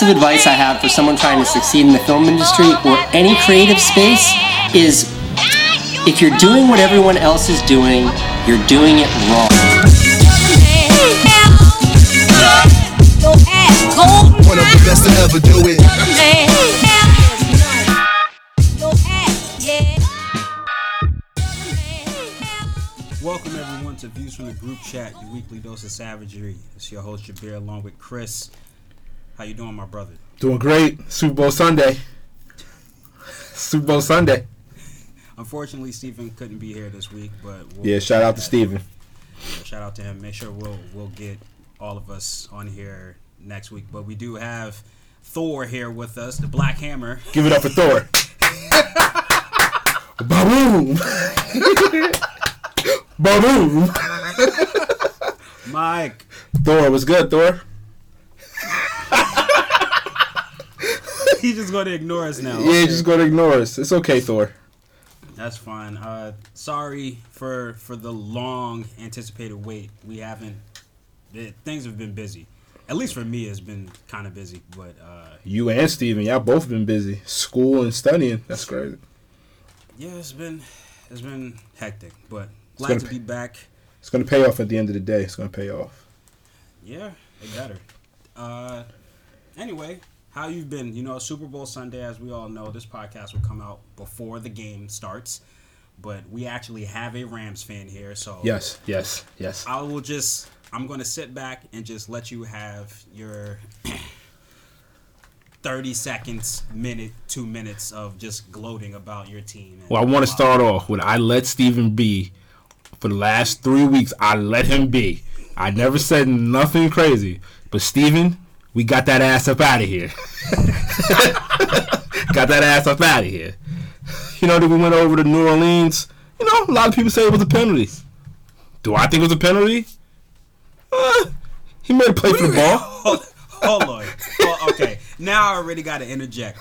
piece of advice I have for someone trying to succeed in the film industry or any creative space is if you're doing what everyone else is doing, you're doing it wrong. One of the best to ever do it. Welcome everyone to Views from the Group Chat, your weekly dose of savagery. It's your host Jabir along with Chris. How you doing, my brother? Doing great. Super Bowl Sunday. Super Bowl Sunday. Unfortunately, Stephen couldn't be here this week, but we'll Yeah, shout out to Steven. shout out to him. Make sure we'll we'll get all of us on here next week. But we do have Thor here with us, the Black Hammer. Give it up for Thor. Boom. Boom. Mike. Thor, what's good, Thor? He's just gonna ignore us now. Yeah, just gonna ignore us. It's okay, Thor. That's fine. Uh, sorry for for the long anticipated wait. We haven't. It, things have been busy. At least for me, it's been kind of busy. But uh, You and Steven, y'all both been busy. School and studying. That's crazy. yeah, it's been it's been hectic. But glad to pay- be back. It's gonna pay off at the end of the day. It's gonna pay off. Yeah, it better. Uh, anyway, how you've been? You know, Super Bowl Sunday, as we all know, this podcast will come out before the game starts. But we actually have a Rams fan here, so Yes, yes, yes. I will just I'm gonna sit back and just let you have your 30 seconds, minute, two minutes of just gloating about your team. and Well, I want to start off with I let Steven be for the last three weeks. I let him be. I never said nothing crazy. But Steven, we got that ass up out of here. got that ass up out of here. You know that we went over to New Orleans. You know, a lot of people say it was a penalty. Do I think it was a penalty? Uh, he made a play for the ball. Hold, hold on. Well, okay, now I already got to interject.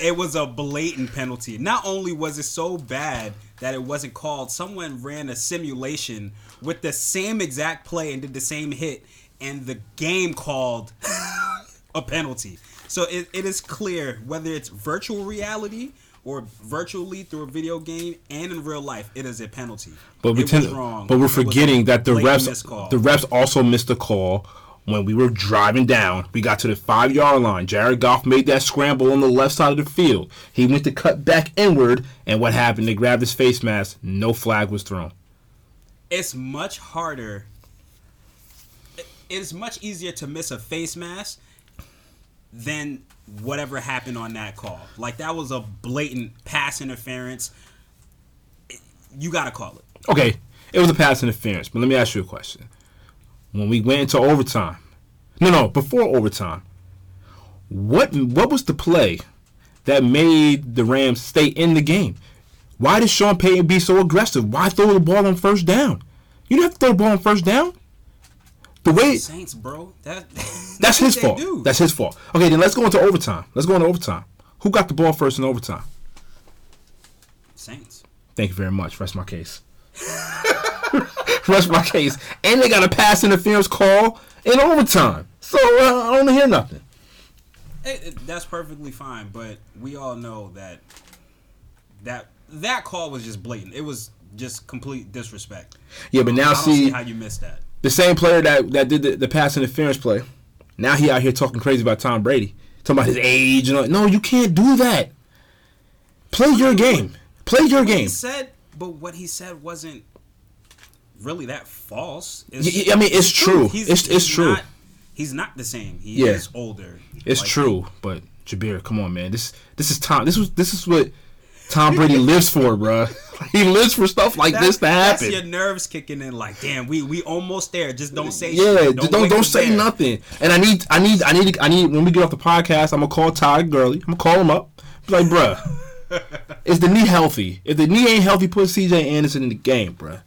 It was a blatant penalty. Not only was it so bad that it wasn't called, someone ran a simulation with the same exact play and did the same hit, and the game called a penalty. So it, it is clear whether it's virtual reality or virtually through a video game and in real life, it is a penalty. But we tend, but we're forgetting that the refs the refs also missed a call when we were driving down. We got to the five yard line. Jared Goff made that scramble on the left side of the field. He went to cut back inward, and what happened? They grabbed his face mask. No flag was thrown. it's much harder. It- It's much easier to miss a face mask than whatever happened on that call. Like that was a blatant pass interference. You gotta call it. Okay, it was a pass interference. But let me ask you a question. When we went into overtime, no, no, before overtime, what what was the play that made the Rams stay in the game? Why did Sean Payton be so aggressive? Why throw the ball on first down? You don't have to throw the ball on first down. The way Saints, bro. That that's his fault. do. That's his fault. Okay, then let's go into overtime. Let's go into overtime. Who got the ball first in overtime? Saints. Thank you very much. Rest my case. Rest my case. And they got a pass interference call in overtime. So uh, I don't hear nothing. It- it- that's perfectly fine, but we all know that that that call was just blatant. It was just complete disrespect. Yeah, but I now don't see, see how you missed that. The same player that, that did the, the pass interference play. Now he out here talking crazy about Tom Brady, talking about his age and all. No, you can't do that. Play your game. Play your He game. said, but what he said wasn't really that false. It's, I mean, it's true. He's, It's- it's he's true. Not, he's not the same. He Yeah. is older. It's Like, true, but Jabir, come on, man. This this is Tom. This was this is what Tom Brady lives for, bruh. He lives for stuff like that- this to That's happen. your nerves kicking in. Like, damn, we we almost there. Just don't say. Yeah, shit. just don't don't say there. nothing. And I need I need I need I need when we get off the podcast, I'm gonna call Todd Gurley. I'm gonna call him up. Be like, bruh, is the knee healthy? If the knee ain't healthy, put C.J. Anderson in the game, bruh.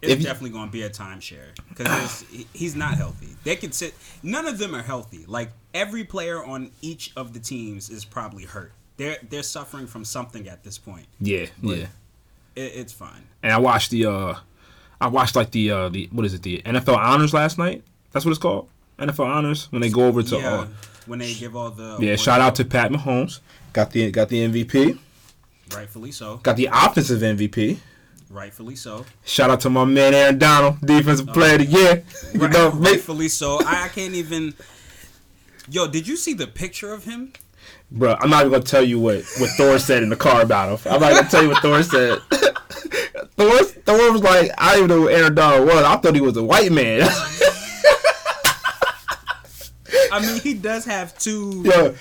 It's If definitely to be a timeshare because he's not healthy. They could sit. None of them are healthy. Like every player on each of the teams is probably hurt. They're they're suffering from something at this point. Yeah, yeah. It, it's fine. And I watched the uh, I watched like the uh the what is it the NFL honors last night. That's what it's called. NFL honors when they go over to. yeah, Uh, when they give all the yeah, shout out to Pat Mahomes. Got the got the MVP. rightfully so, Got the offensive MVP. rightfully so, Shout out to my man Aaron Donald, defensive player of the year. You Right- know, make, rightfully so. I, I can't even. Yo, did you see the picture of him? Bro. I'm not even gonna tell you what what Thor said in the car about him. I'm not gonna tell you what Thor said. Thor, Thor was like, I didn't even know who Aaron Donald was. I thought he was a white man. I mean, he does have two yeah,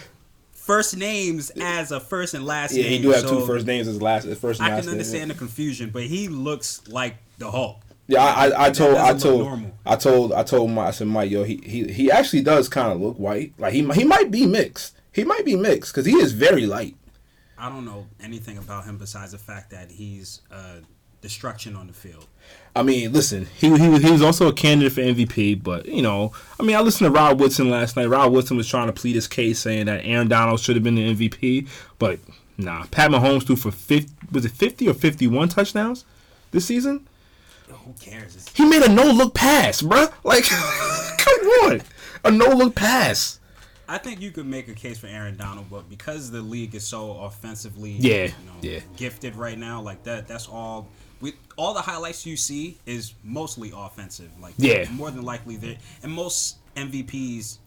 first names as a first and last yeah, name. he do have so two first names as last, his first and I last can name. understand the confusion, but he looks like the Hulk. Yeah, I, I, I told, I doesn't told, normal. I told, I told Mike. I said, Mike, yo, he, he, he actually does kind of look white. Like he, he might be mixed. He might be mixed because he is very light. I don't know anything about him besides the fact that he's uh, destruction on the field. I mean, listen, he he was he was also a candidate for MVP, but you know, I mean, I listened to Rod Woodson last night. Rod Woodson was trying to plead his case, saying that Aaron Donald should have been the MVP, but nah, Pat Mahomes threw for fifty, was it fifty or fifty one touchdowns this season? Who cares? It's, He made a no look pass, bruh. Like, come on, a no look pass. I think you could make a case for Aaron Donald, but because the league is so offensively, Yeah, you know, yeah. gifted right now, like that, that's all. We all the highlights you see is mostly offensive. Like, Yeah. more than likely there, and most MVPs,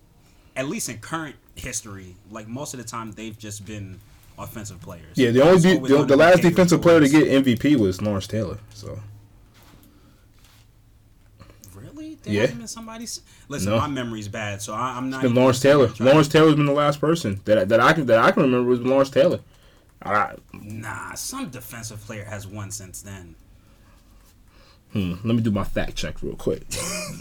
at least in current history, like most of the time they've just been offensive players. Yeah, the only It's the, the last Caleb defensive player to get MVP was Lawrence Taylor. So Yeah. hasn't been somebody's. Listen, No. my memory's bad, so I, I'm not. been Lawrence Taylor. and Lawrence Taylor's been the last person that I- that I can that I can remember was Lawrence Taylor. I, Nah, some defensive player has won since then. hmm, let me do my fact check real quick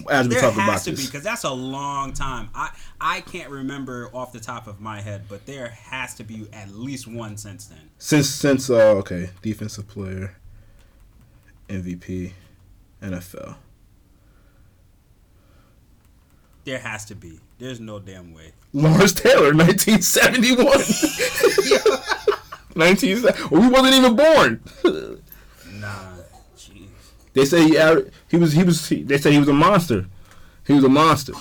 as we talk about to this. because that's a long time. I I can't remember off the top of my head, but there has to be at least one since then. Since since uh okay, defensive player, MVP, NFL. There has to be. There's no damn way. Lawrence Taylor, 1971. 19. Well, he wasn't even born. Nah, jeez. They say he he was he was he, they say he was a monster. He was a monster.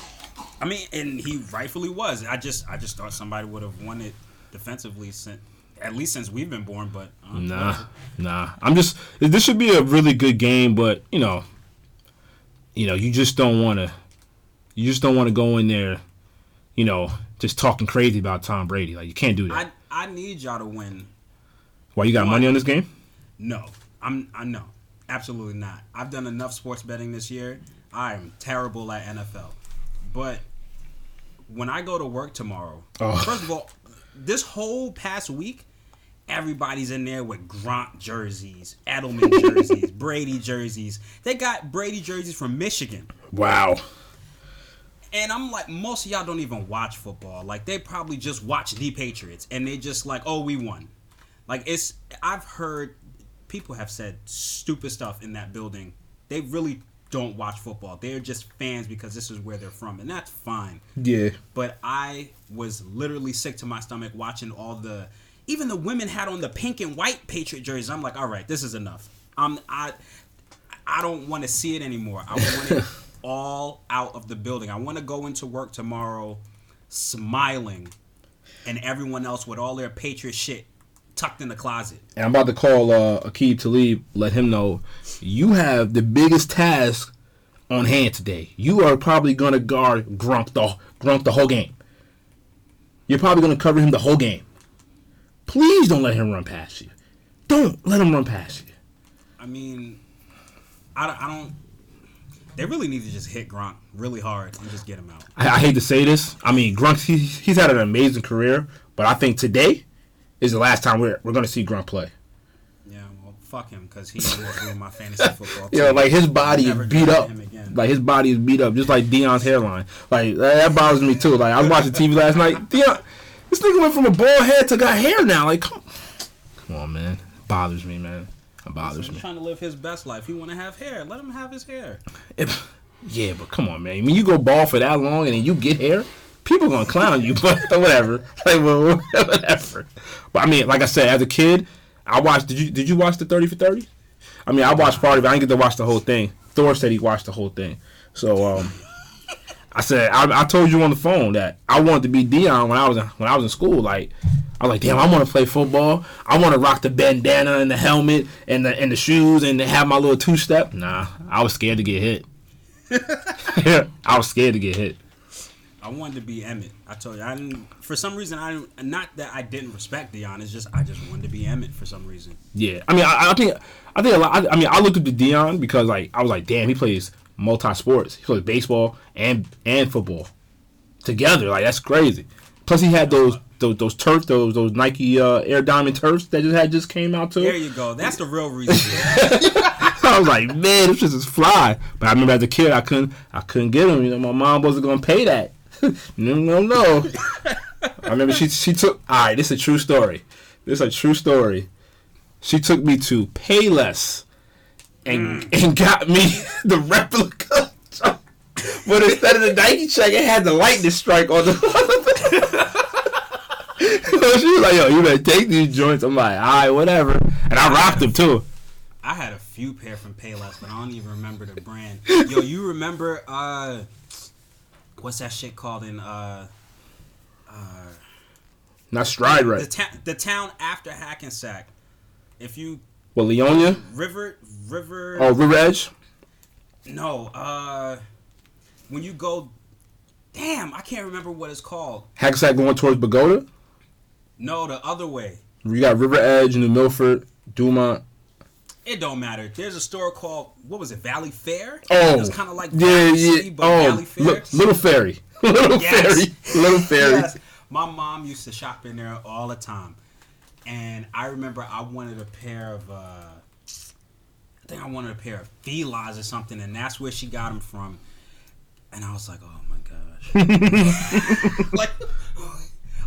I mean, and he rightfully was. I just I just thought somebody would have won it defensively since at least since we've been born. But uh, Nah, nah. I'm just. This should be a really good game, but you know, you know, you just don't want to. You just don't want to go in there, you know, just talking crazy about Tom Brady. Like you can't do that. I I need y'all to win Why you got money on this game? No, I'm I no, absolutely not. I've done enough sports betting this year. I am terrible at NFL, but when I go to work tomorrow, Oh. first of all, this whole past week, everybody's in there with Grant jerseys, Edelman jerseys, Brady jerseys. They got Brady jerseys from Michigan. Wow. And I'm like, most of y'all don't even watch football. Like they probably just watch the Patriots and they just like, oh, we won. Like it's I've heard people have said stupid stuff in that building. They really don't watch football. They're just fans because this is where they're from, and that's fine. Yeah. But I was literally sick to my stomach watching all the even the women had on the pink and white Patriot jerseys. I'm like, all right, this is enough. I'm I I don't want to see it anymore. I want all out of the building. I want to go into work tomorrow smiling and everyone else with all their Patriot shit tucked in the closet. And I'm about to call uh, Aqib Talib, let him know you have the biggest task on hand today. You are probably gonna guard Gronk the Gronk the whole game. You're probably gonna cover him the whole game. Please don't let him run past you. Don't let him run past you. I mean, I I don't they really need to just hit Gronk really hard and just get him out. I, I hate to say this. I mean, Gronk he, he's had an amazing career, but I think today is the last time we're we're gonna see Gronk play. Yeah, well, fuck him because he was my fantasy football. Team. like his body is beat up. hit him again. Like his body is beat up, just like Deion's hairline. Like that, that bothers me too. Like I was watching TV last night. Deion, this nigga went from a bald head to got hair now. Like, come, come on, man. It bothers me, man. It bothers He's me. trying to live his best life. He want to have hair. Let him have his hair. If- yeah, but come on, man. When you go bald for that long and then you get hair, people gonna clown you. But whatever. Like well, whatever. But I mean, like I said, as a kid, I watched. Did you did you watch the Thirty for Thirty? I mean, I watched part of it. I didn't get to watch the whole thing. Thor said he watched the whole thing. So um, I said I, I told you on the phone that I wanted to be Deion when I was in, when I was in school. Like I was like, damn, I want to play football. I want to rock the bandana and the helmet and the and the shoes and have my little two step. Nah, I was scared to get hit. I was scared to get hit. I wanted to be Emmitt. I told you, I didn't. For some reason, I didn't, not that I didn't respect Deion. It's just I just wanted to be Emmitt for some reason. Yeah, I mean, I, I think I think a lot. I, I mean, I looked up to Deion because like I was like, damn, he plays multi sports. He plays baseball and and football together. Like that's crazy. Plus, he had those those those turf those those Nike uh, Air Diamond turfs that just had just came out too. There you go. That's the real reason. I was like, man, this shit is fly. But I remember as a kid, I couldn't I couldn't get them. You know, my mom wasn't gonna pay that. no, no, no. I remember she she took. All right, this is a true story. This is a true story. She took me to Payless and and got me the replica. But instead of the Nike check, it had the lightning strike on the. so she was like, "Yo, you better take these joints." I'm like, "All right, whatever," and I rocked them too. I had a few pair from Payless, but I don't even remember the brand. Yo, you remember uh, what's that shit called in uh, uh, Not stride the right. the town after Hackensack? If you Well, Leonia. River River Oh, River Edge. no uh, when you go, damn, I can't remember what it's called. Hackensack going towards Bogota. No, the other way. You got River Edge, New Milford, Dumont. It don't matter. There's a store called what was it, Valley Fair? Oh, it was kind of like yeah, Valley yeah. Oh, Fair. Li- Little Fairy, Little Yes. Ferry, Little Fairy. Yes. My mom used to shop in there all the time. And I remember I wanted a pair of, uh, I think I wanted a pair of felines or something, and that's where she got them from. And I was like, oh my gosh. like,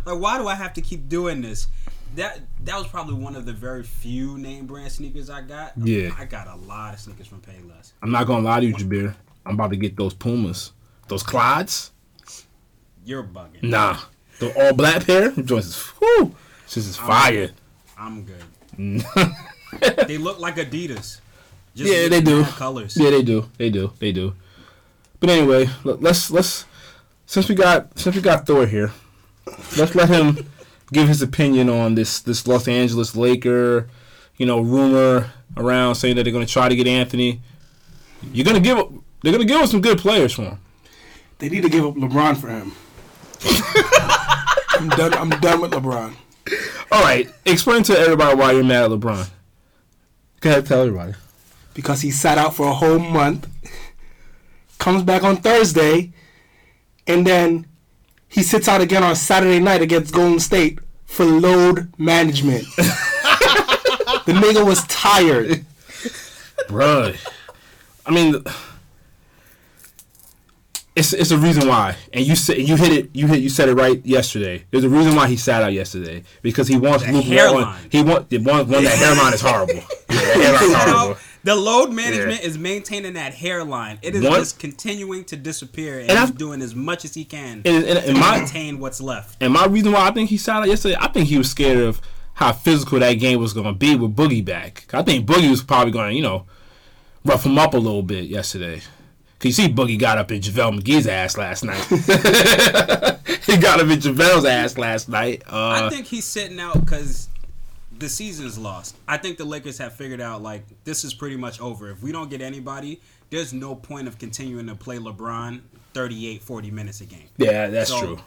like, why do I have to keep doing this? That that was probably one of the very few name brand sneakers I got. Yeah. I got a lot of sneakers from Payless. I'm not gonna lie to you, Jabir. I'm about to get those Pumas, those Clydes. You're bugging. Nah, the all black pair. Joints is whoo. This is fire. I'm good. they look like Adidas. Just Yeah, they do. Colors. Yeah, they do. They do. They do. But anyway, look, let's let's since we got since we got Thor here, let's let him give his opinion on this this Los Angeles Laker, you know, rumor around saying that they're going to try to get Anthony. You're gonna give they're gonna give us some good players for him. They need to give up LeBron for him. I'm done. I'm done with LeBron. All right, explain to everybody why you're mad at LeBron. Go ahead, tell everybody. Because he sat out for a whole month, comes back on Thursday, and then he sits out again on Saturday night against Golden State for load management. the nigga was tired. Bruh. I mean, it's it's a reason why, and you said you hit it. You hit. You said it right yesterday. There's a reason why he sat out yesterday because he wants That Luke hairline. Walton. He want the one. One that hairline is horrible. Yeah, that hairline is horrible. The load management is maintaining that hairline. It is One- just continuing to disappear, and, And he's I've- doing as much as he can And, and, to my maintain what's left. and my reason why I think he sat out yesterday, I think he was scared of how physical that game was going to be with Boogie back. I think Boogie was probably going to, you know, rough him up a little bit yesterday. Cause you see, Boogie got up in JaVale McGee's ass last night. he got up in JaVale's ass last night. I Uh, think he's sitting out because the season's lost. I think the Lakers have figured out like this is pretty much over. If we don't get anybody, there's no point of continuing to play LeBron 38, 40 minutes a game. yeah, that's So- true.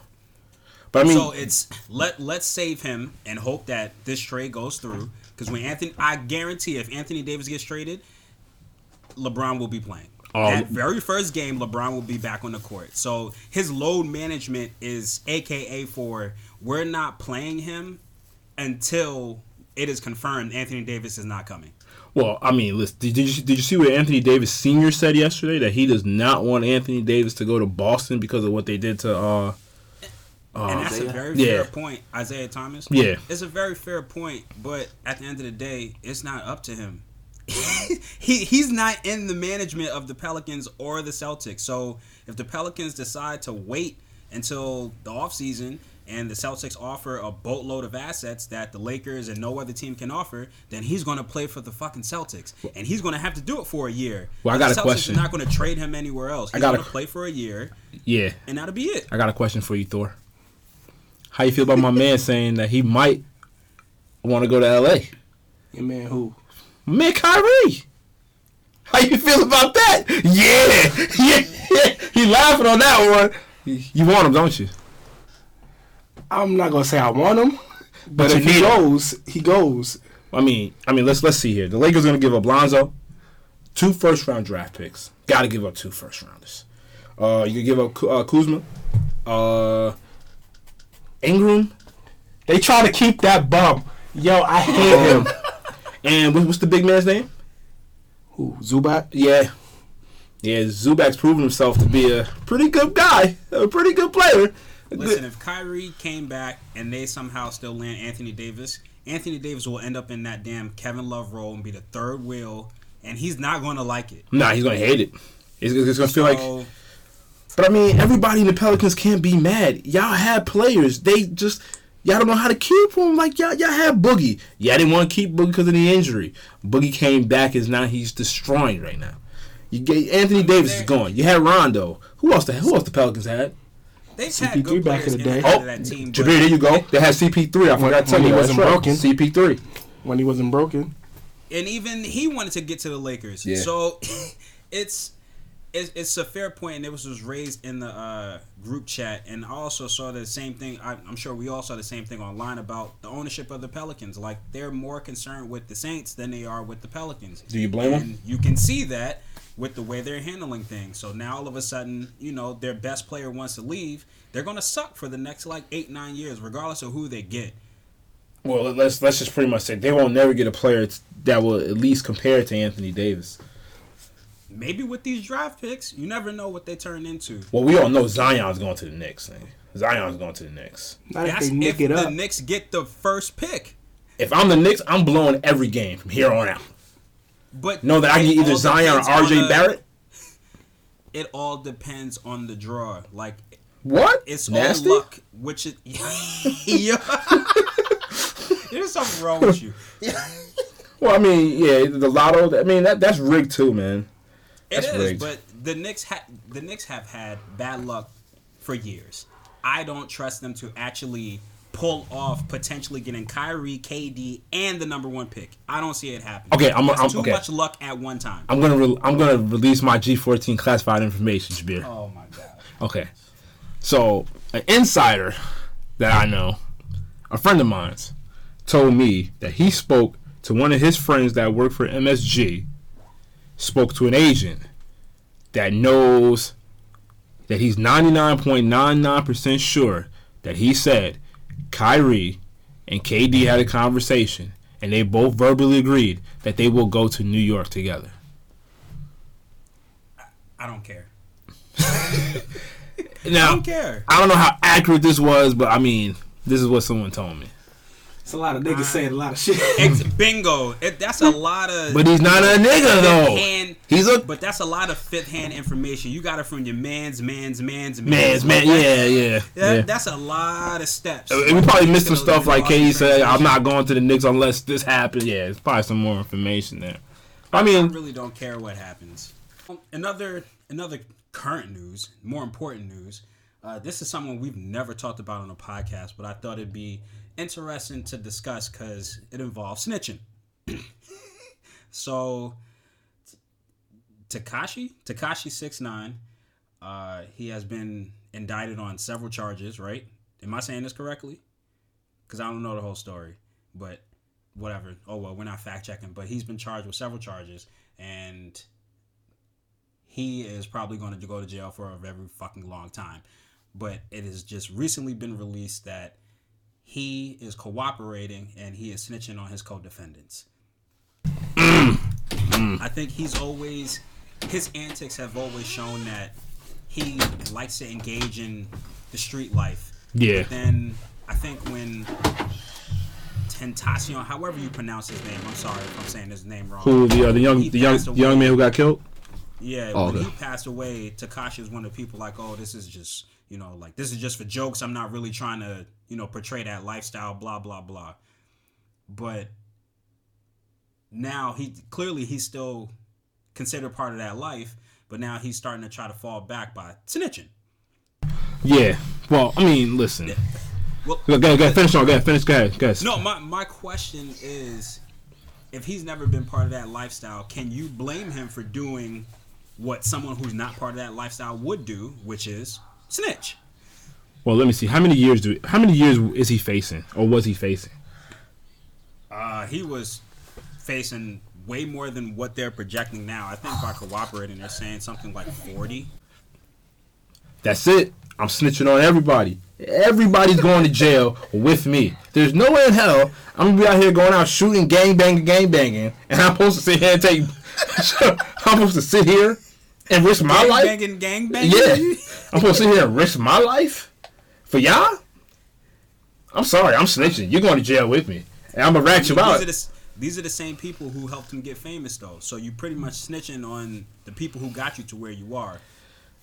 But I mean, so it's let let's save him and hope that this trade goes through. Because when Anthony, I guarantee, if Anthony Davis gets traded, LeBron will be playing. Oh. that very first game, LeBron will be back on the court. So his load management is AKA for we're not playing him until it is confirmed Anthony Davis is not coming. well, I mean, listen, did, did you did you see what Anthony Davis Senior said yesterday that he does not want Anthony Davis to go to Boston because of what they did to uh and that's a Isaiah? very Yeah. fair point, Isaiah Thomas. Yeah. it's a very fair point, but at the end of the day, it's not up to him. he he's not in the management of the Pelicans or the Celtics. So if the Pelicans decide to wait until the offseason and the Celtics offer a boatload of assets that the Lakers and no other team can offer, then he's going to play for the fucking Celtics, and he's going to have to do it for a year. Well, I got the a Celtics question. Are not going to trade him anywhere else. He's got a- going to play for a year, Yeah, and that'll be it. I got a question for you, Thor. How you feel about my man saying that he might want to go to L.A.? Your man who? My Man, Kyrie. How you feel about that? Yeah, yeah. He laughing on that one. You want him, don't you? I'm not gonna say I want him, but, But if he need him. goes, he goes. I mean, I mean, let's let's see here. The Lakers gonna give up Lonzo, two first round draft picks. Got to give up two first rounders. Uh, you can give up uh, Kuzma, uh, Ingram, They try to keep that bum. Yo, I hate him. and what's the big man's name? Who? Zubac? Yeah, yeah. Zubac's proven himself to be a pretty good guy, a pretty good player. Listen, if Kyrie came back and they somehow still land Anthony Davis, Anthony Davis will end up in that damn Kevin Love role and be the third wheel, and he's not going to like it. Nah, he's gonna hate it. It's, it's gonna feel like. But I mean, everybody in the Pelicans can't be mad. Y'all had players. They just y'all don't know how to keep them. Like y'all, y'all had Boogie. Y'all didn't want to keep Boogie because of the injury. Boogie came back, is now he's destroying right now. You get Anthony Davis is gone. You had Rondo. Who else? The, who else the Pelicans had? They've had good CP3 back players in in the the day. Oh, of that team. Jabir, there you go. They had CP3. I forgot to tell when you. he wasn't right. broken. CP3. When he wasn't broken. and even he wanted to get to the Lakers. Yeah. So it's, it's it's a fair point, and it was was raised in the uh, group chat, and I also saw the same thing. I, I'm sure we all saw the same thing online about the ownership of the Pelicans. Like they're more concerned with the Saints than they are with the Pelicans. Do you blame And you can see that with the way they're handling things. So now all of a sudden, you know, their best player wants to leave. They're gonna suck for the next like eight nine years, regardless of who they get. Well, let's let's just pretty much say they won't never get a player that will at least compare to Anthony Davis. Maybe with these draft picks, you never know what they turn into. Well, we all know Zion's going to the Knicks. man. Zion's going to the Knicks. Not if That's they nick if it the up. Knicks get the first pick. If I'm the Knicks, I'm blowing every game from here on out. But Know that I can get either Zion or RJ Barrett. It all depends on the draw. Like What? it's nasty. all luck, which it. yeah. There's something wrong with you. Well, I mean, yeah, the lotto. I mean, that that's rigged too, man. It That's is, rigged. but the Knicks ha- the Knicks have had bad luck for years. I don't trust them to actually pull off potentially getting Kyrie, KD, and the number one pick. I don't see it happening. Okay, I'm- I'm- too okay. much luck at one time. I'm gonna re- I'm gonna release my G14 classified information, Jabir. oh my god. Okay, so an insider that I know, a friend of mine's, told me that he spoke to one of his friends that worked for MSG, spoke to an agent that knows that he's 99.99% sure that he said Kyrie and KD had a conversation and they both verbally agreed that they will go to New York together. I don't care. Now, I don't care. I don't know how accurate this was, but I mean, this is what someone told me. It's a lot of niggas saying a lot of shit. Ex- bingo. It, that's a lot of. But he's not a nigga though. Fifth-hand- He's a But that's a lot of fifth hand information. You got it from your man's, man's, man's, man's man. Like, Yeah, yeah, that- yeah. That's a lot of steps. Uh, we probably missed some stuff like KD said. I'm not going to the Knicks unless this happens. Yeah, it's probably some more information there. I mean, I really don't care what happens. Another another current news, more important news. Uh, this is someone we've never talked about on a podcast, but I thought it'd be interesting to discuss because it involves snitching. so, Tekashi, Tekashi six nine, uh, he has been indicted on several charges. Right? Am I saying this correctly? Because I don't know the whole story, but whatever. Oh well, we're not fact checking, but he's been charged with several charges, and he is probably going to go to jail for a very fucking long time. But it has just recently been released that he is cooperating and he is snitching on his co-defendants. I think he's always his antics have always shown that he likes to engage in the street life. Yeah. But then I think when Tentacion, however you pronounce his name, I'm sorry if I'm saying his name wrong. who the uh, the young the young away. young man who got killed? Yeah, Oh, when okay. he passed away, Tekashi was one of the people like, oh, this is just you know, like this is just for jokes. I'm not really trying to, you know, portray that lifestyle, blah blah blah. But now he clearly he's still considered part of that life, but now he's starting to try to fall back by snitching. Yeah. Well, I mean, listen. Well, Go, go, finish on. Go finish. Go ahead, go ahead. No, my my question is, if he's never been part of that lifestyle, can you blame him for doing what someone who's not part of that lifestyle would do, which is snitch? Well, let me see. How many years do? How many years is he facing, or was he facing? Uh, he was facing way more than what they're projecting now. I think by cooperating, they're saying something like forty. That's it. I'm snitching on everybody. Everybody's going to jail with me. There's no way in hell I'm gonna be out here going out shooting, gang banging, gang banging, and I'm supposed to sit here and take. I'm supposed to sit here and risk my life. Gang life. banging, gang banging. Yeah, I'm supposed to sit here and risk my life for y'all. I'm sorry, I'm snitching. You're going to jail with me, and I'm gonna rat you these out. are the these are the same people who helped him get famous, though. So you're pretty much snitching on the people who got you to where you are.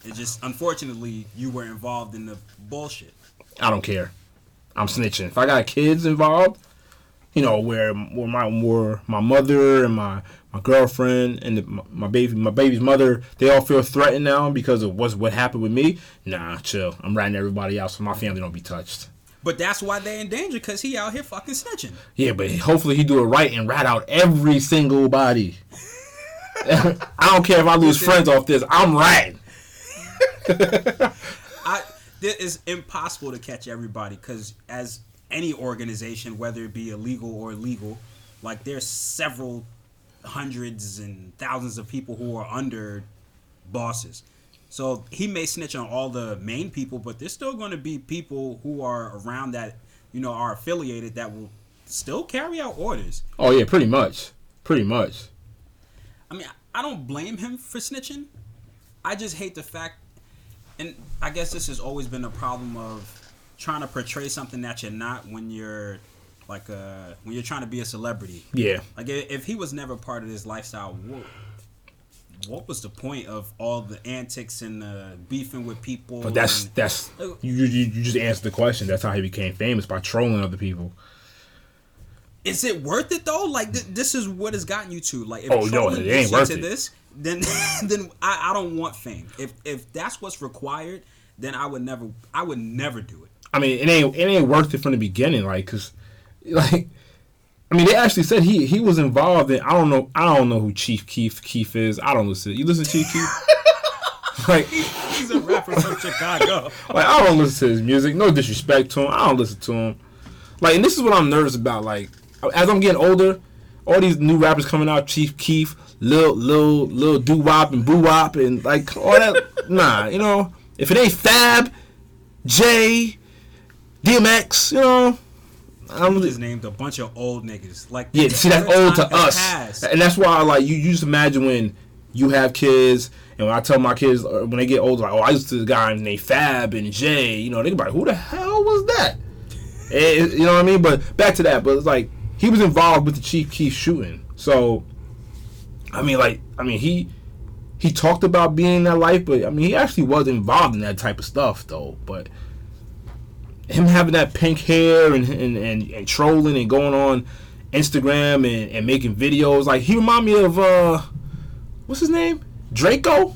It just unfortunately you were involved in the bullshit. I don't care. I'm snitching. If I got kids involved, you know, where where my where my mother and my my girlfriend and the, my, baby my baby's mother, they all feel threatened now because of what's what happened with me. Nah, chill. I'm ratting everybody out so my family don't be touched. But that's why they're in danger because he out here fucking snitching. Yeah, but hopefully he do it right and rat out every single body. I don't care if I lose friends off this. I'm ratting. I it is impossible to catch everybody because as any organization, whether it be illegal or legal, like there's several hundreds and thousands of people who are under bosses. So he may snitch on all the main people, but there's still going to be people who are around that you know are affiliated that will still carry out orders. Oh yeah, pretty much, pretty much. I mean, I don't blame him for snitching. I just hate the fact, and I guess this has always been a problem of trying to portray something that you're not when you're like a when you're trying to be a celebrity. Yeah, Like if he was never part of this lifestyle, what, what was the point of all the antics and the beefing with people? but that's and- that's you, you you just answered the question. That's how he became famous by trolling other people. is it worth it though? Like th- this is what has gotten you to. Like if Oh, no, it ain't worth to it. this, then then I, I don't want fame. If if that's what's required, then I would never I would never do it. I mean, it ain't it ain't worth it from the beginning, like, cause, like, I mean, they actually said he he was involved in. I don't know. I don't know who Chief Keef Keef is. I don't listen. You listen to Chief Keef? like, He's a rapper from Chicago. like I don't listen to his music. No disrespect to him. I don't listen to him. Like, and this is what I'm nervous about. Like, as I'm getting older, all these new rappers coming out, Chief Keef, Lil Lil Lil Doo Wop and Boo Wop and like all that. nah, you know, if it ain't Fab, Jay, DMX, you know, I'm Just named a bunch of old niggas. Like yeah, see that's old to us, passed. and that's why I like you, you just imagine when you have kids, and when I tell my kids uh, when they get older, like oh I used to the guy named Fab and Jay, you know they be like who the hell was that? Eh, you know what I mean? But back to that, but it's like he was involved with the Chief Keef shooting, so I mean like I mean he he talked about being in that life, but I mean he actually was involved in that type of stuff though, but him having that pink hair and and, and, and trolling and going on Instagram and, and making videos. Like he remind me of uh what's his name? Draco?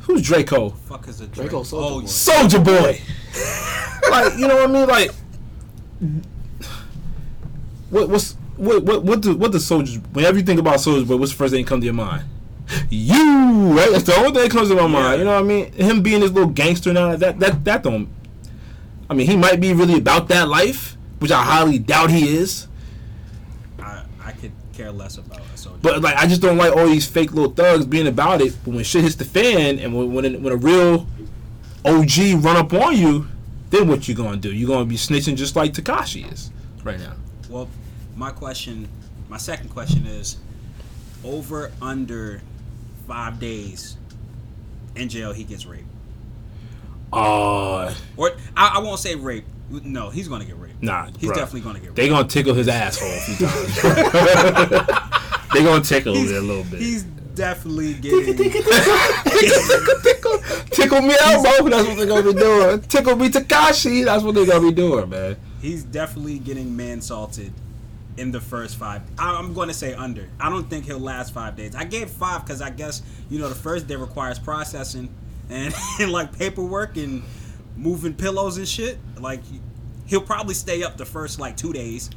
Who's Draco? Fuck is a Draco? Drake? Soulja Oh, Boy. Soulja Boy. Like you know what I mean? Like what what's what what what do what the soldiers whenever you think about Soulja Boy what's the first thing that come to your mind? You right? That's the only thing that comes to my mind you know what I mean? Him being this little gangster now that that that don't I mean, he might be really about that life, which I highly doubt he is. I, I could care less about a soldier. But like, I just don't like all these fake little thugs being about it. But when shit hits the fan, and when when, when a real OG run up on you, then what you gonna do? You gonna be snitching just like Tekashi is right now? Well, my question, my second question is, over under five days in jail, he gets raped, Uh, or I, I won't say rape. No, he's gonna get raped. nah, he's bruh. definitely gonna get raped. They gonna tickle his asshole a few times. they gonna tickle he's, it a little bit. He's definitely getting. Tickle Tickle me Elmo. That's what they're gonna be doing. Tickle me Tekashi. That's what they're gonna be doing, man. he's definitely getting mansalted in the first five. I'm going to say under. I don't think he'll last five days. I gave five because I guess you know the first day requires processing and, and like paperwork and moving pillows and shit. Like he'll probably stay up the first like two days.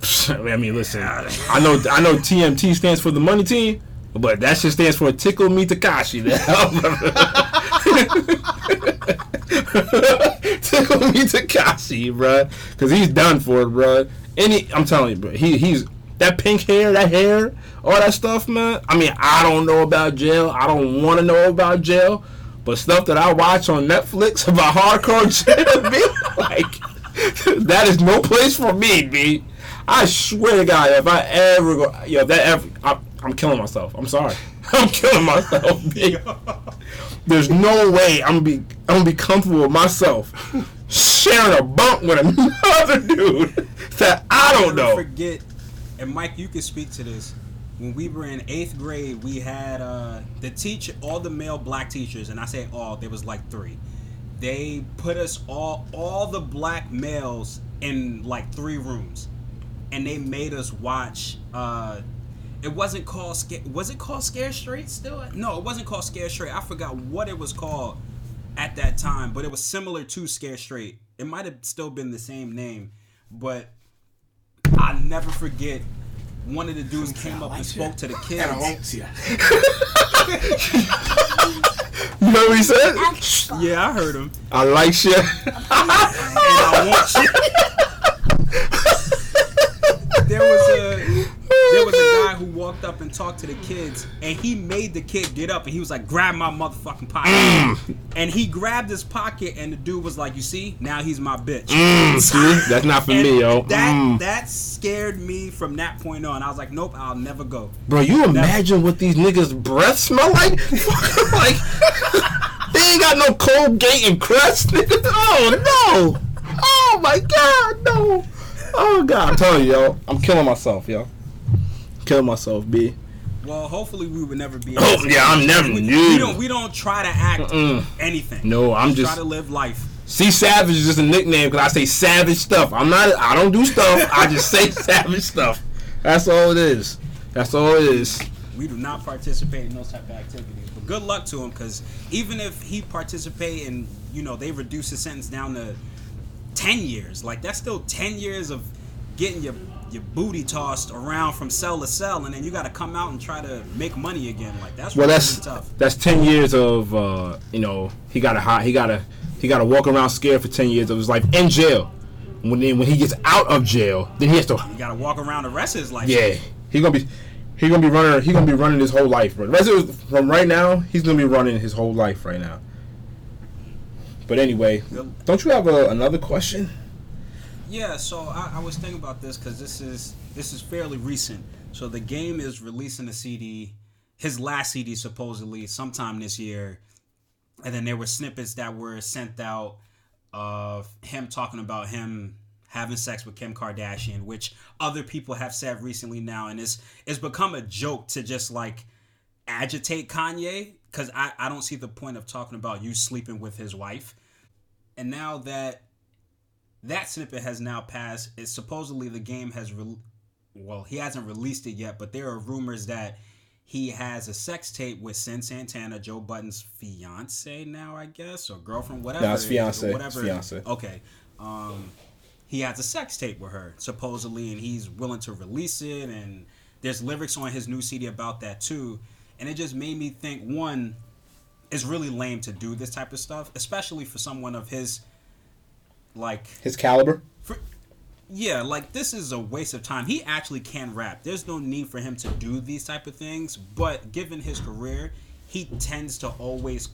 I mean, listen. I know. I know. TMT stands for the money team, but that shit stands for Tickle Me Tekashi. Tickle Me Tekashi, bruh. Cause he's done for it, bruh. Any, I'm telling you, bro. He he's that pink hair, that hair, all that stuff, man. I mean, I don't know about jail. I don't want to know about jail. But stuff that I watch on Netflix about hardcore jail, be like, that is no place for me, b. I swear to God, if I ever go, yo, that ever, I, I'm killing myself. I'm sorry, I'm killing myself, b. There's no way I'm gonna be, I'm gonna be comfortable with myself sharing a bunk with another dude that I don't know. Forget, and Mike, you can speak to this. When we were in eighth grade, we had uh, the teacher, all the male black teachers, and I say all, there was like three. They put us all, all the black males in like three rooms, and they made us watch. Uh, it wasn't called. Was it called Scare Straight still? No, it wasn't called Scare Straight. I forgot what it was called at that time, but it was similar to Scare Straight. It might have still been the same name, but I never forget. One of the dudes came up and spoke to the kids. And I won't see ya. You know what he said? Yeah, I heard him. I like shit. And I want shit. there was a there was a guy who walked up and talked to the kids, and he made the kid get up, and he was like, "Grab my motherfucking pocket." and he grabbed his pocket, and the dude was like, "You see, now he's my bitch." See, that's not for me, yo. That Mm. that scared me from that point on. I was like, "Nope, I'll never go." Bro, you imagine what these niggas' breath smell like? like they ain't got no Colgate and Crest. nigga. Oh no! Oh my God, no! Oh God, I'm telling you, yo, I'm killing myself, yo. Killing myself, b. Well, hopefully we would never be. Oh yeah, I'm never. We, we don't. We don't try to act anything. No, I'm We just- try to live life. See, savage is just a nickname because I say savage stuff. I'm not. I don't do stuff. I just say savage stuff. That's all it is. That's all it is. We do not participate in those type of activities. But good luck to him, because even if he participate and you know they reduce his sentence down to ten years, like that's still ten years of getting your your booty tossed around from cell to cell, and then you got to come out and try to make money again. Like that's Well, really that's tough. that's ten years of uh, you know he got to he got to he got to walk around scared for ten years of his life in jail. When then when he gets out of jail, then he has to You got to walk around the rest of his life. yeah he gonna be he gonna be running he gonna be running his whole life, bro. The rest of his, from right now he's gonna be running his whole life right now. But anyway, don't you have a, another question? Yeah, so I, I was thinking about this because this is this is fairly recent. So the game is releasing a CD, his last CD supposedly sometime this year, and then there were snippets that were sent out of him talking about him having sex with Kim Kardashian, which other people have said recently now, and it's it's become a joke to just like agitate Kanye because I I don't see the point of talking about you sleeping with his wife, and now that that snippet has now passed. It's supposedly the game has, re- well, he hasn't released it yet, but there are rumors that he has a sex tape with Cyn Santana, Joe Budden's fiance now, I guess, or girlfriend, whatever. No, it's it is, or fiance. It's Whatever. fiance. Okay. Um, he has a sex tape with her supposedly, and he's willing to release it. And there's lyrics on his new CD about that too. And it just made me think one, it's really lame to do this type of stuff, especially for someone of his like His caliber. for, yeah, like this is a waste of time. He actually can rap. There's no need for him to do these type of things. But given his career, he tends to always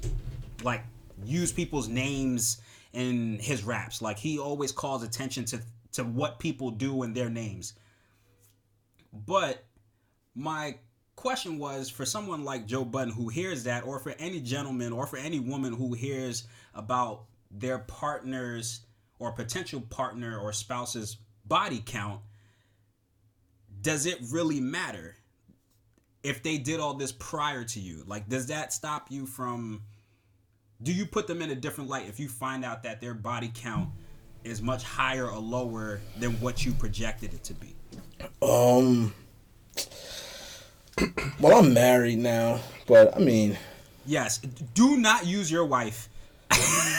like use people's names in his raps. Like he always calls attention to to what people do and their names. But my question was for someone like Joe Budden who hears that, or for any gentleman or for any woman who hears about their partner's or potential partner or spouse's body count, does it really matter? if they did all this prior to you? Like, does that stop you from? Do you put them in a different light if you find out that their body count is much higher or lower than what you projected it to be? Um. Well, I'm married now, but I mean, Yes. Do not use your wife.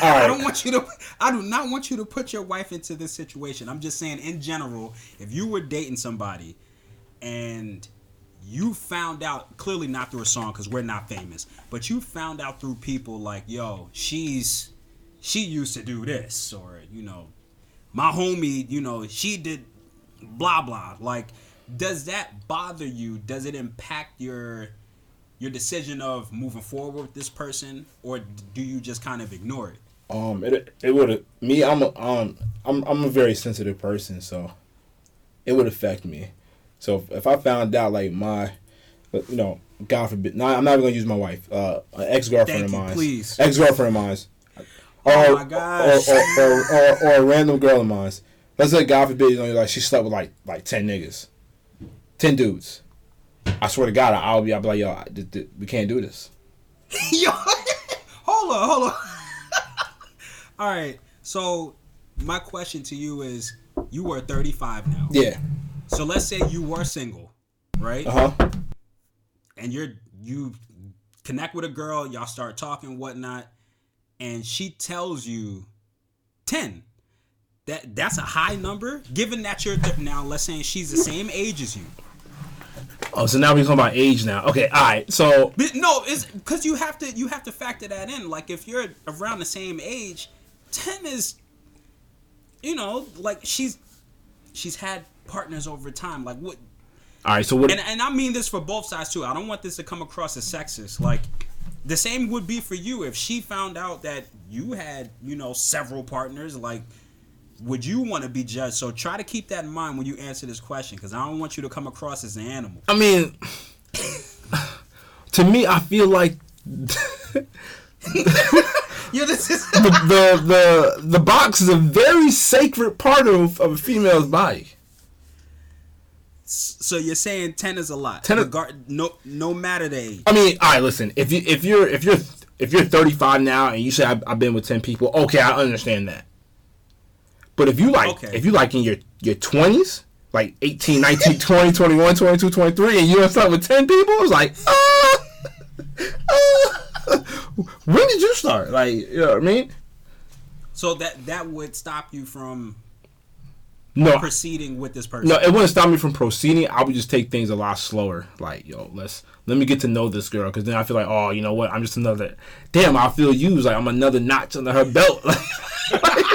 I don't want you to. I do not want you to put your wife into this situation. I'm just saying, in general, if you were dating somebody and you found out clearly not through a song because we're not famous, but you found out through people like, yo, she's she used to do this, or you know, my homie, you know, she did blah blah. Like, does that bother you? Does it impact your your decision of moving forward with this person, or do you just kind of ignore it? Um, it it would me. I'm a um I'm I'm a very sensitive person, so it would affect me. So if, if I found out like my, you know, God forbid, no, I'm not even gonna use my wife, uh, an ex girlfriend of mine, please. ex girlfriend of mine, or, Oh my gosh. or, or, or, or, or a random girl of mine. Let's say God forbid, you know, like she slept with like like ten niggas, ten dudes. I swear to God, I'll be, I'll be like, yo, I- th- th- we can't do this. Yo, hold on, hold on. All right. So my question to you is: You are 35 now. Yeah. So let's say you were single, right? Uh huh. And you're you connect with a girl, y'all start talking, whatnot, and she tells you 10. That that's a high number, given that you're th- now. Let's say she's the same age as you. Oh, so now we're talking about age now. Okay, all right. So But no, it's because you have to you have to factor that in. Like if you're around the same age, ten is, you know, like she's she's had partners over time. Like what? all right. So what? And and I mean this for both sides too. I don't want this to come across as sexist. Like the same would be for you if she found out that you had you know several partners. Like would you want to be judged? So try to keep that in mind when you answer this question, because I don't want you to come across as an animal. I mean, to me, I feel like Yeah, this is. the, the the the box is a very sacred part of, of a female's body. So you're saying ten is a lot. 10 is- Regard, no, no matter the age. I mean, all right. Listen, if you if you're if you're if you're 35 now and you say I've, I've been with 10 people, okay, I understand that. But if you like Okay. if you like in your your 20s, like 18, 19, 20, 21, 22, 23, and you don't start with 10 people, it's like, ah, ah. when did you start? Like, you know what I mean? So that that would stop you from No, proceeding with this person. No, it wouldn't stop me from proceeding. I would just take things a lot slower. Like, yo, let's let me get to know this girl, because then I feel like, oh, you know what? I'm just another. Damn, I feel used. Like I'm another notch under her belt. like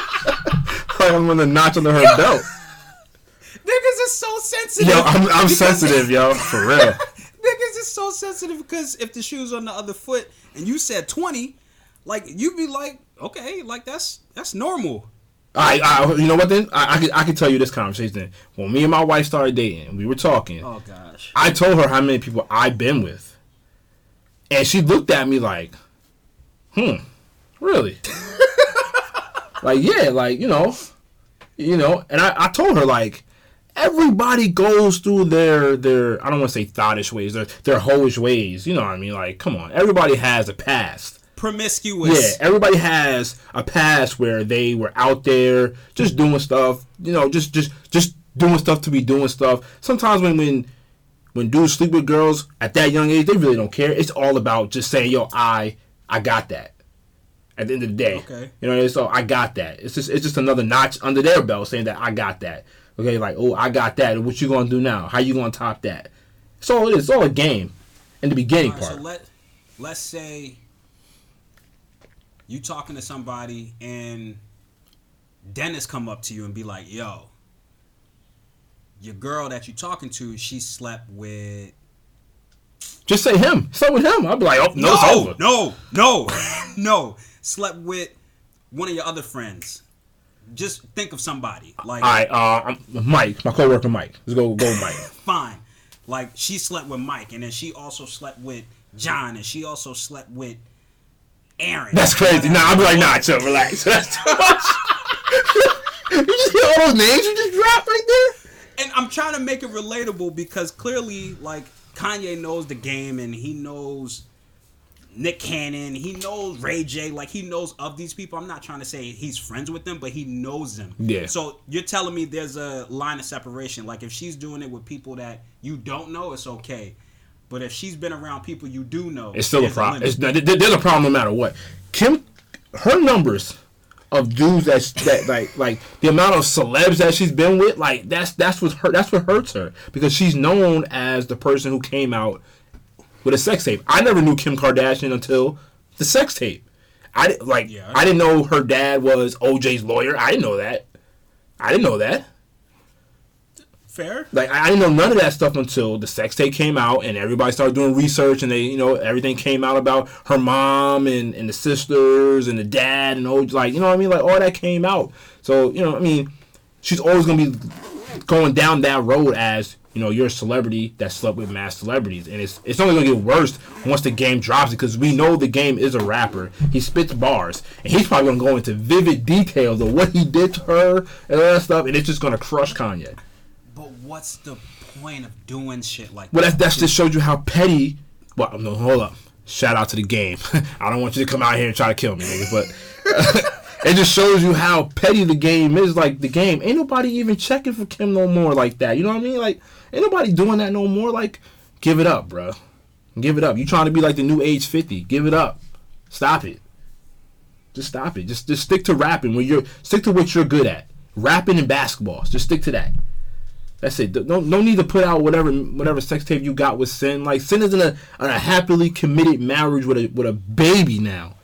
I'm another notch under her belt. Niggas is so sensitive. Yo, I'm, I'm sensitive, yo, for real. Niggas is so sensitive because if the shoe's on the other foot and you said twenty, like you'd be like, okay, like that's that's normal. I, I, you know what? Then I, I can, I can tell you this conversation. When me and my wife started dating, we were talking. Oh gosh. I told her how many people I've been with. And she looked at me like, hmm, really? like, yeah, like, you know, you know, and I, I told her like everybody goes through their their I don't want to say thottish ways, their their hoish ways. You know what I mean? Like, come on, everybody has a past. Promiscuous. Yeah, everybody has a past where they were out there just doing stuff, you know, just just just doing stuff to be doing stuff. Sometimes when when when dudes sleep with girls at that young age, they really don't care. It's all about just saying, "Yo, I I got that." At the end of the day, Okay. you know, so I got that. It's just it's just another notch under their belt saying that I got that. Okay, like oh, I got that. What you gonna do now? How you gonna top that? It's all it is. It's all a game in the beginning right, part. so let let's say you talking to somebody and Dennis come up to you and be like, "Yo, your girl that you talking to, she slept with just say him. Start with him. I'll be like, oh no, it's over. no, no, no, slept with one of your other friends." Just think of somebody like All right, uh, I'm- Mike, my coworker Mike. Let's go, go, Mike. fine. Like she slept with Mike, and then she also slept with John, and she also slept with Aaron. That's crazy. Nah, I'm like, nah, chill, relax. That's too much. you just hear all those names you just dropped right there. and I'm trying to make it relatable because clearly, like, Kanye knows the game and he knows Nick Cannon. He knows Ray J. Like he knows of these people. I'm not trying to say he's friends with them, but he knows them. Yeah. So you're telling me there's a line of separation. Like if she's doing it with people that you don't know, it's okay. But if she's been around people you do know, It's still a problem. It's, there's a problem no matter what. Kim, her numbers of dudes that's that like like the amount of celebs that she's been with, like that's that's what hurt. That's what hurts her because she's known as the person who came out with a sex tape. I never knew Kim Kardashian until the sex tape. I like Yeah. I didn't know her dad was OJ's lawyer. I didn't know that. I didn't know that. fair. Like I I didn't know none of that stuff until the sex tape came out and everybody started doing research and they you know everything came out about her mom and, and the sisters and the dad and all like you know what I mean like all that came out. So you know I mean she's always gonna be going down that road as you know you're a celebrity that slept with mass celebrities and it's it's only gonna get worse once the game drops because we know the game is a rapper. He spits bars and he's probably gonna go into vivid details of what he did to her and all that stuff and it's just gonna crush Kanye. But what's the point of doing shit like Well, that? that, that's just showed you how petty. Well, no, hold up. Shout out to the game. I don't want you to come out here and try to kill me, nigga. But it just shows you how petty the game is. Like the game, ain't nobody even checking for Kim no more like that. You know what I mean? Like ain't nobody doing that no more. Like give it up, bro. Give it up. You trying to be like the new age fifty? Give it up. Stop it. Just stop it. Just just stick to rapping when you're stick to what you're good at. Rapping and basketballs. Just stick to that. That's it. No, no need to put out whatever whatever sex tape you got with Cyn. Like Cyn is in a, in a happily committed marriage with a with a baby now.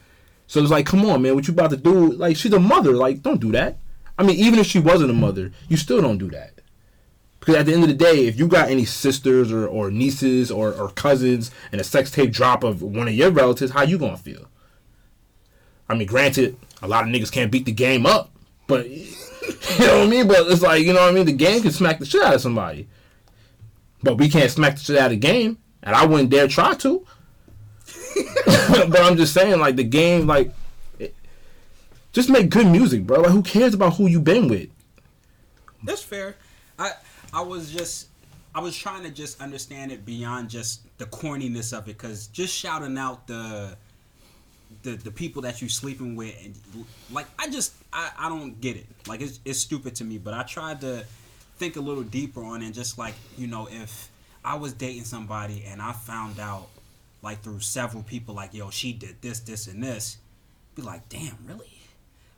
So it's like, come on, man, what you about to do? Like she's a mother. Like don't do that. I mean, even if she wasn't a mother, you still don't do that. Because at the end of the day, if you got any sisters or, or nieces or, or cousins and a sex tape drop of one of your relatives, how you gonna feel? I mean, granted, a lot of niggas can't beat the game up, but you know what I mean? But it's like, you know what I mean? The game can smack the shit out of somebody. But we can't smack the shit out of the game. And I wouldn't dare try to. but I'm just saying, like, the game, like, it, just make good music, bro. Like, who cares about who you been with? That's fair. I I was just I was trying to just understand it beyond just the corniness of it, because just shouting out the the the people that you sleeping with, and like I just I, I don't get it. Like it's it's stupid to me. But I tried to think a little deeper on it, just like you know if I was dating somebody and I found out like through several people like yo she did this this and this, be like damn really.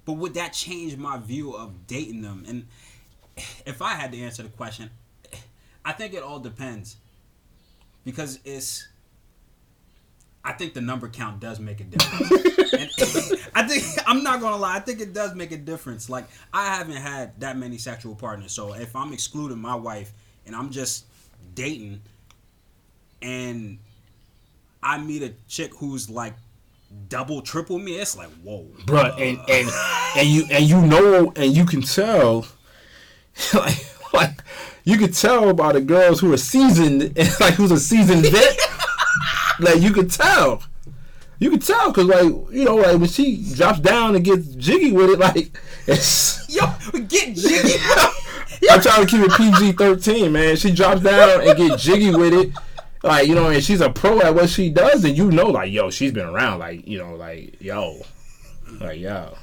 But would that change my view of dating them? And if I had to answer the question, I think it all depends. Because it's I think the number count does make a difference. and I think I'm not gonna lie, I think it does make a difference. Like I haven't had that many sexual partners. So if I'm excluding my wife and I'm just dating and I meet a chick who's like double, triple me, it's like whoa. Bruh, and, and and you and you know and you can tell like like you can tell by the girls who are seasoned like who's a seasoned vet like you could tell you could tell because like you know like when she drops down and gets jiggy with it like it's Yo, get jiggy. I'm trying to keep it PG thirteen, man. She drops down and get jiggy with it. Like, you know, and she's a pro at what she does, and you know, like, yo, she's been around, like, you know, like, yo. Like, yo.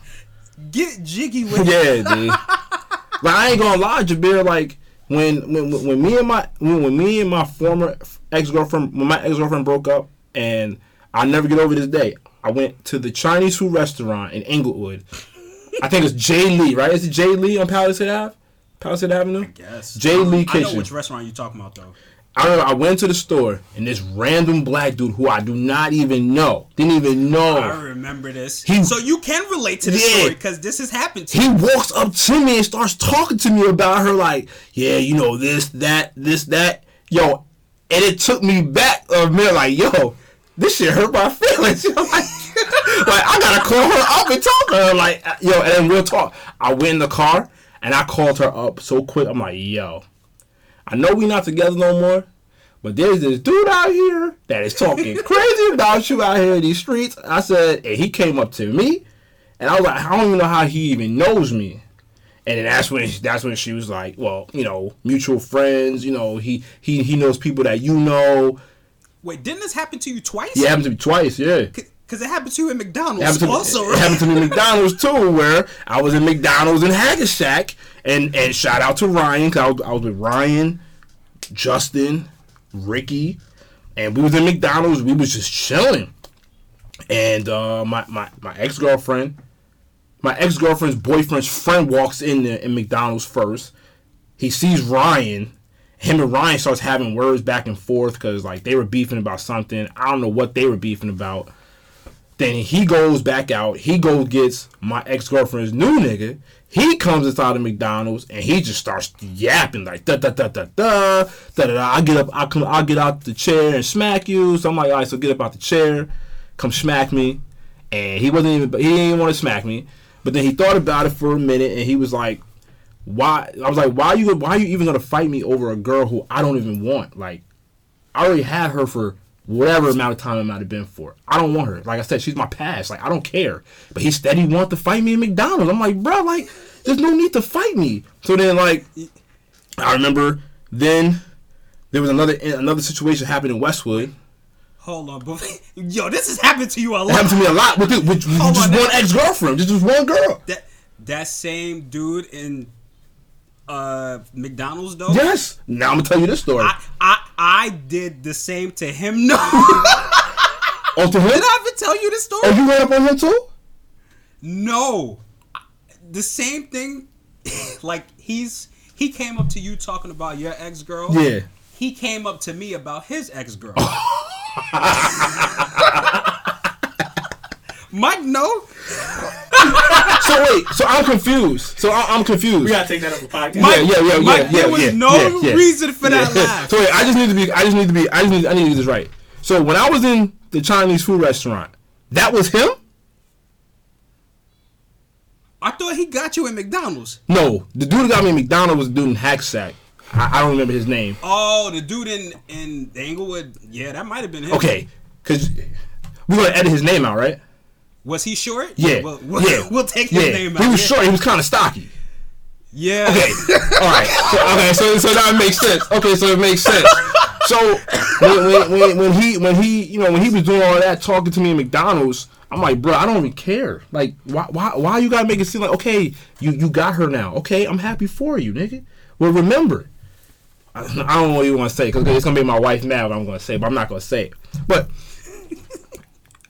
Get jiggy with it. Yeah, dude. Like, I ain't gonna lie, Jabir, like, when when when me and my when, when me and my former ex girlfriend when my ex girlfriend broke up and I'll never get over this day. I went to the Chinese food restaurant in Englewood. I think it's Jay Lee, right? Is it Jay Lee on Palisade Ave? Palisade Avenue? Yes. Jay Lee I know Kitchen. which restaurant you're talking about though. I remember I went to the store and this random black dude who I do not even know, didn't even know. I remember this. He- so you can relate to this Yeah. story because this has happened to me. he you. walks up to me and starts talking to me about her like, yeah, you know, this, that, this, that. Yo, and it took me back a minute like, yo, this shit hurt my feelings. Like, like, I gotta call her up and talk to her. Like, uh, yo, and then we'll talk. I went in the car and I called her up so quick. I'm like, yo, I know we not together no more. But there's this dude out here that is talking crazy about you out here in these streets. I said, and he came up to me, and I was like, I don't even know how he even knows me. And then that's when that's when she was like, well, you know, mutual friends. You know, he he he knows people that you know. Wait, didn't this happen to you twice? Yeah, it happened to me twice. Yeah. Because it happened to you at McDonald's It happened to, also, it right? happened to me at McDonald's too, where I was in McDonald's in Hackensack, and and shout out to Ryan, cause I was, I was with Ryan, Justin, Ricky, and we was in McDonald's. We was just chilling, and uh, my my my ex girlfriend, my ex girlfriend's boyfriend's friend walks in there in McDonald's first. He sees Ryan. Him and Ryan starts having words back and forth because like they were beefing about something. I don't know what they were beefing about. Then he goes back out. He goes gets my ex girlfriend's new nigga. He comes inside of McDonald's and he just starts yapping like da da da da da da da. I get up. I come. I get out the chair and smack you. So I'm like, all right. So get up out the chair, come smack me. And he wasn't even. He didn't even want to smack me. But then he thought about it for a minute and he was like, why? I was like, why are you? Why are you even gonna fight me over a girl who I don't even want? Like, I already had her for whatever amount of time it might have been for. I don't want her. Like I said, she's my past. Like I don't care. But he steady want to fight me in McDonald's. I'm like, bro, like there's no need to fight me. So then like I remember then there was another another situation happened in Westwood. Hold on, but yo, this has happened to you a It happened to me a lot with, with, with just on, one ex girlfriend. Just, just one girl. That that same dude in uh McDonald's though. Yes. Now I'm gonna tell you this story. I, I I did the same to him. No, oh, to him? did I ever tell you this story? Oh, you ran up on him too? No, the same thing. like he's he came up to you talking about your ex girl. Yeah. He came up to me about his ex girl. Mike, no. So wait, so I'm confused. So I, I'm confused. We gotta take that up a podcast. Mike- yeah, yeah, yeah, Mike, yeah, there yeah, was yeah, no yeah, yeah. reason for that Yeah. laugh. So wait, I just need to be. I just need to be. I just need. I need to get this right. So when I was in the Chinese food restaurant, that was him. I thought he got you at McDonald's. No, the dude that got me at McDonald's was the dude in Hacksack. I, I don't remember his name. Oh, the dude in in Englewood. Yeah, that might have been him. Okay, because we're gonna edit his name out, right? Was he short? Yeah, We'll, we'll, yeah, we'll take his yeah. name out. He was short. He was kind of stocky. Yeah. Okay, all right. So, okay, so so now it makes sense. Okay, so it makes sense. So when, when, when, he when he you know when he was doing all that talking to me at McDonald's, I'm like, bro, I don't even care. Like, why why why you gotta make it seem like okay, you you got her now? Okay, I'm happy for you, nigga. Well, remember, I, I don't know what you want to say because it's gonna make my wife mad. What I'm gonna say, but I'm not gonna say it. But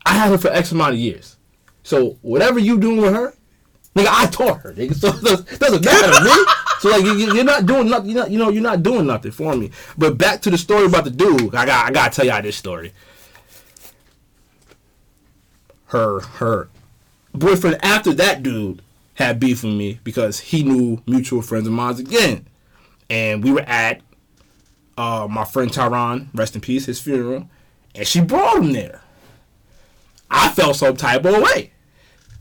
I had her for X amount of years. So whatever you doing with her, nigga, I taught her, nigga. So it doesn't matter me. So like you, you're not doing nothing. You're not, you know, you're not doing nothing for me. But back to the story about the dude. I got I gotta tell y'all this story. Her her boyfriend after that dude had beef with me because he knew mutual friends of mine again, and we were at uh, my friend Tyron, rest in peace, his funeral, and she brought him there. I felt some type of way.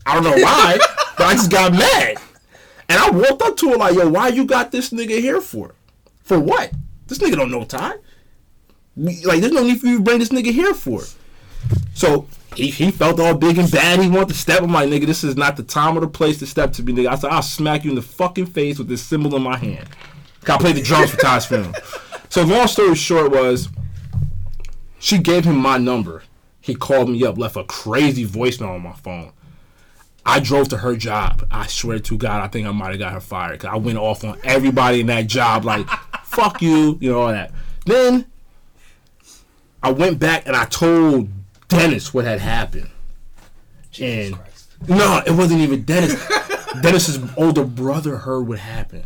I don't know why, but I just got mad. And I walked up to her like, yo, why you got this nigga here for? For what? This nigga don't know Ty. Like, there's no need for you to bring this nigga here for. So he, he felt all big and bad. He wanted to step. I'm like, nigga, this is not the time or the place to step to me, nigga. I said, I'll smack you in the fucking face with this symbol in my hand. I played the drums for Ty's funeral. So long story short was, she gave him my number. He called me up, left a crazy voicemail on my phone. I drove to her job. I swear to God, I think I might have got her fired because I went off on everybody in that job, like, fuck you, you know, all that. Then I went back and I told Dennis what had happened. and no, it wasn't even Dennis. Dennis's older brother heard what happened.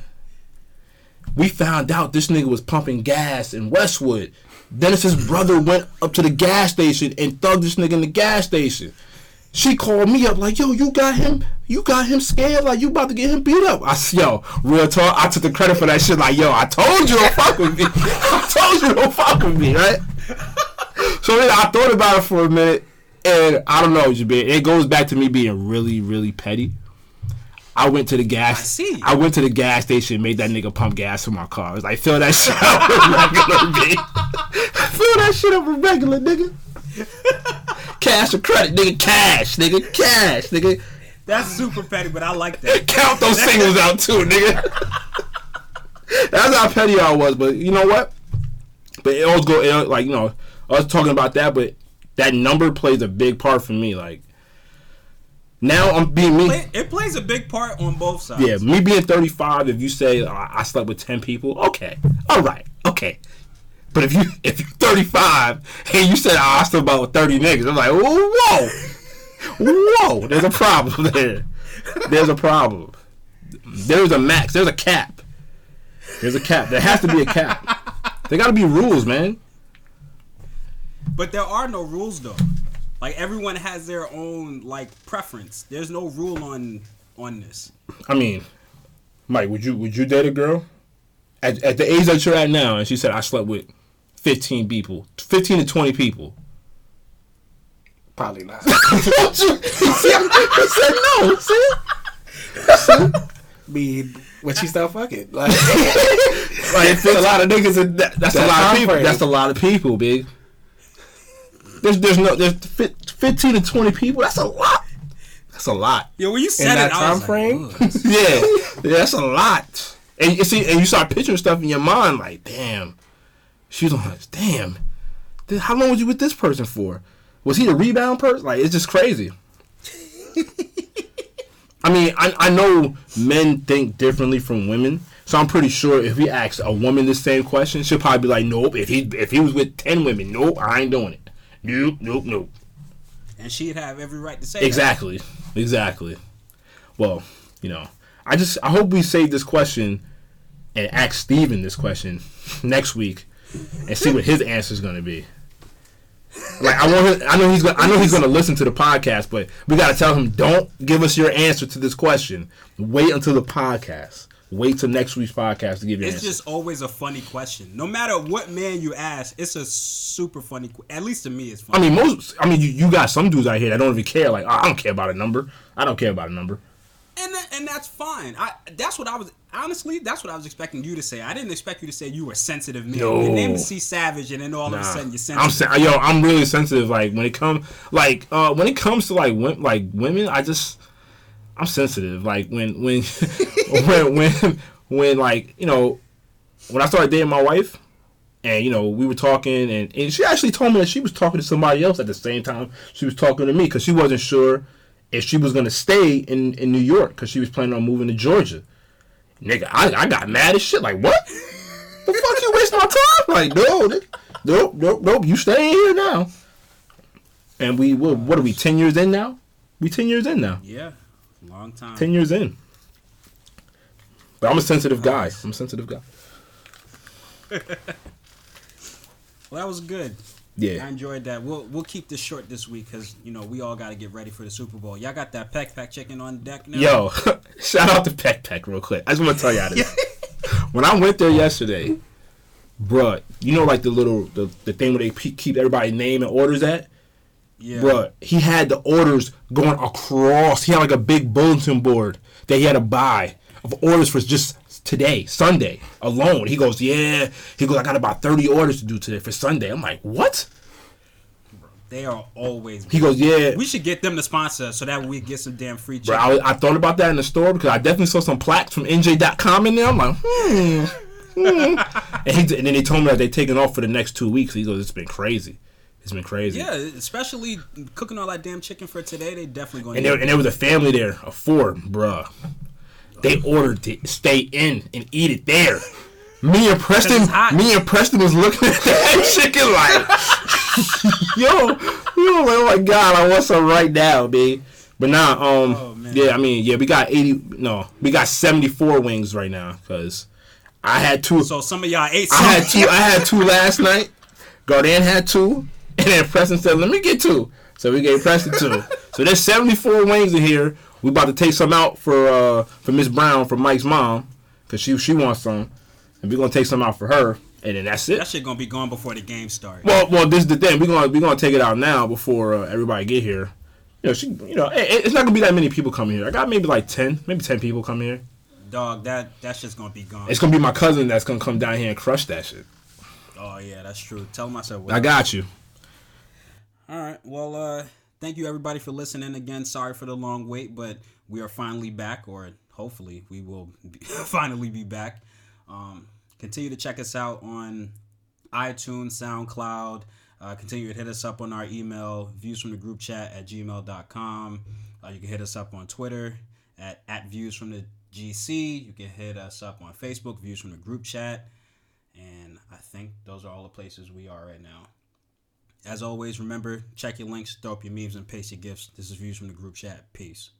We found out this nigga was pumping gas in Westwood. Dennis's brother went up to the gas station and thugged this nigga in the gas station. She called me up like, yo, you got him, you got him scared, like you about to get him beat up. I said, yo, real talk, I took the credit for that shit. Like, yo, I told you don't fuck with me. I told you don't fuck with me, right? So then I thought about it for a minute, and I don't know, Jabir. It goes back to me being really, really petty. I went to the gas. I see. I went to the gas station, made that nigga pump gas for my car. I was like, fill that shit up with regular, Fill that shit up with regular, nigga. Cash or credit, nigga. Cash, nigga. Cash, nigga. That's super petty, but I like that. Count those singles out too, nigga. That's how petty I was, but you know what? But it always go it, like you know I was talking about that, but that number plays a big part for me. Like now I'm being me. Play- It plays a big part on both sides. Yeah, me being 35. If you say uh, I slept with 10 people, okay, all right, okay. But if you if you're 35 and you said oh, I slept about with 30 niggas, I'm like, whoa, whoa, there's a problem there. There's a problem. There's a max. There's a cap. There's a cap. There has to be a cap. There got to be rules, man. But there are no rules though. Like everyone has their own like preference. There's no rule on on this. I mean, Mike, would you would you date a girl at, at the age that you're at now? And she said I slept with 15 people, 15 to 20 people. Probably not. he said, he said no. See? Be when she start fucking. Like, Like, it's a lot of niggas. and That, that's a lot of people. frame. That's a lot of people, big. There's there's no there's 15 to 20 people. That's a lot. That's a lot. Yeah, when you in said that it, I time was like, frame, "Ugh." Yeah, yeah, that's a lot. And you see, and you start picturing stuff in your mind, like, damn, she's on. Damn, Th- how long was you with this person for? Was he a rebound person? Like, it's just crazy. I mean, I, I know men think differently from women, so I'm pretty sure if we ask a woman the same question, she'll probably be like, "Nope." If he if he was with ten women, nope, I ain't doing it. Nope, nope, nope. and she'd have every right to say that. Exactly. Exactly. Well, you know, I just I hope we save this question and ask Steven this question next week and see what his answer is going to be. Like I want him, I know he's gonna I know he's going to listen to the podcast, but we got to tell him don't give us your answer to this question. Wait until the podcast. Wait till next week's podcast to give your It's answer. It's just always a funny question. No matter what man you ask, it's a super funny. At least to me, it's I mean, most. I mean, you, you got some dudes out here that don't even care. Like, oh, I don't care about a number. I don't care about a number. and that, and that's fine. I that's what I was honestly. That's what I was expecting you to say. I didn't expect you to say you were sensitive man. No. Your name is C Savage, and then all of a sudden you're I'm sensitive. yo, I'm really sensitive. Like when it comes, like uh, when it comes to like like women, I just I'm sensitive. Like when when when when when like you know when I started dating my wife, and you know we were talking, and, and she actually told me that she was talking to somebody else at the same time she was talking to me because she wasn't sure if she was gonna stay in in New York because she was planning on moving to Georgia. Nigga, I, I got mad as shit. Like what? the fuck you waste my time? Like no, nigga. nope, nope, nope. You staying here now. And we what, what are we? Ten years in now? We ten years in now. yeah, long time. Ten years in. But I'm a sensitive guy. I'm a sensitive guy. Well, that was good. I enjoyed that. We'll we'll keep this short this week because you know we all got to get ready for the Super Bowl. Y'all got that Peck Peck chicken on deck now. Yo, shout out to Peck Peck real quick. I just want to tell y'all this. when I went there yesterday, bruh, you know like the little the, the thing where they pe- keep everybody's name and orders at. yeah. Bruh, he had the orders going across. He had like a big bulletin board that he had to buy of orders for just today, Sunday alone. He goes, yeah. He goes, I got about 30 orders to do today for Sunday. I'm like, what? They are always. He goes, yeah. we should get them to sponsor us so that we get some damn free Bro. I, I thought about that in the store because I definitely saw some plaques from NJ.com in there. I'm like, hmm. hmm. and, he, and then they told me that they're taking off for the next two weeks. He goes, it's been crazy. It's been crazy. yeah, especially cooking all that damn chicken for today. They definitely going And there, and there was a family there of four, bruh. They ordered to stay in and eat it there. Me and Preston, me and Preston was looking at that chicken like, yo, yo, like, oh my god, I want some right now, babe. But nah, um, Oh, yeah, I mean, yeah, we got eighty, no, we got seventy four wings right now because I had two. So some of y'all ate. I had two. I had two last night. Gardan had two, and then Preston said, "Let me get two. So we gave Preston two. So there's 74 wings in here. We about to take some out for uh for Miss Brown for Mike's mom because she she wants some, and we're gonna take some out for her, and then that's it. that shit gonna be gone before the game starts. Well, well, this is the thing. We're gonna we're gonna take it out now before uh, everybody get here. You know, she, you know, it, it's not gonna be that many people coming here. I got maybe like 10, maybe 10 people come here. Dog, that that shit's gonna be gone. It's gonna be my cousin that's gonna come down here and crush that shit. oh yeah, that's true. Tell myself. I got you. All right. Well, uh, thank you everybody for listening again. Sorry for the long wait, but we are finally back, or hopefully we will be, finally be back. Um, continue to check us out on iTunes, SoundCloud. Uh, continue to hit us up on our email, views from the group chat at gmail.com. Uh, you can hit us up on Twitter at, at views from the GC. You can hit us up on Facebook, views from the group chat. And I think those are all the places we are right now. As always, remember, check your links, throw up your memes, and paste your gifts. This is Views from the Group Chat. Peace.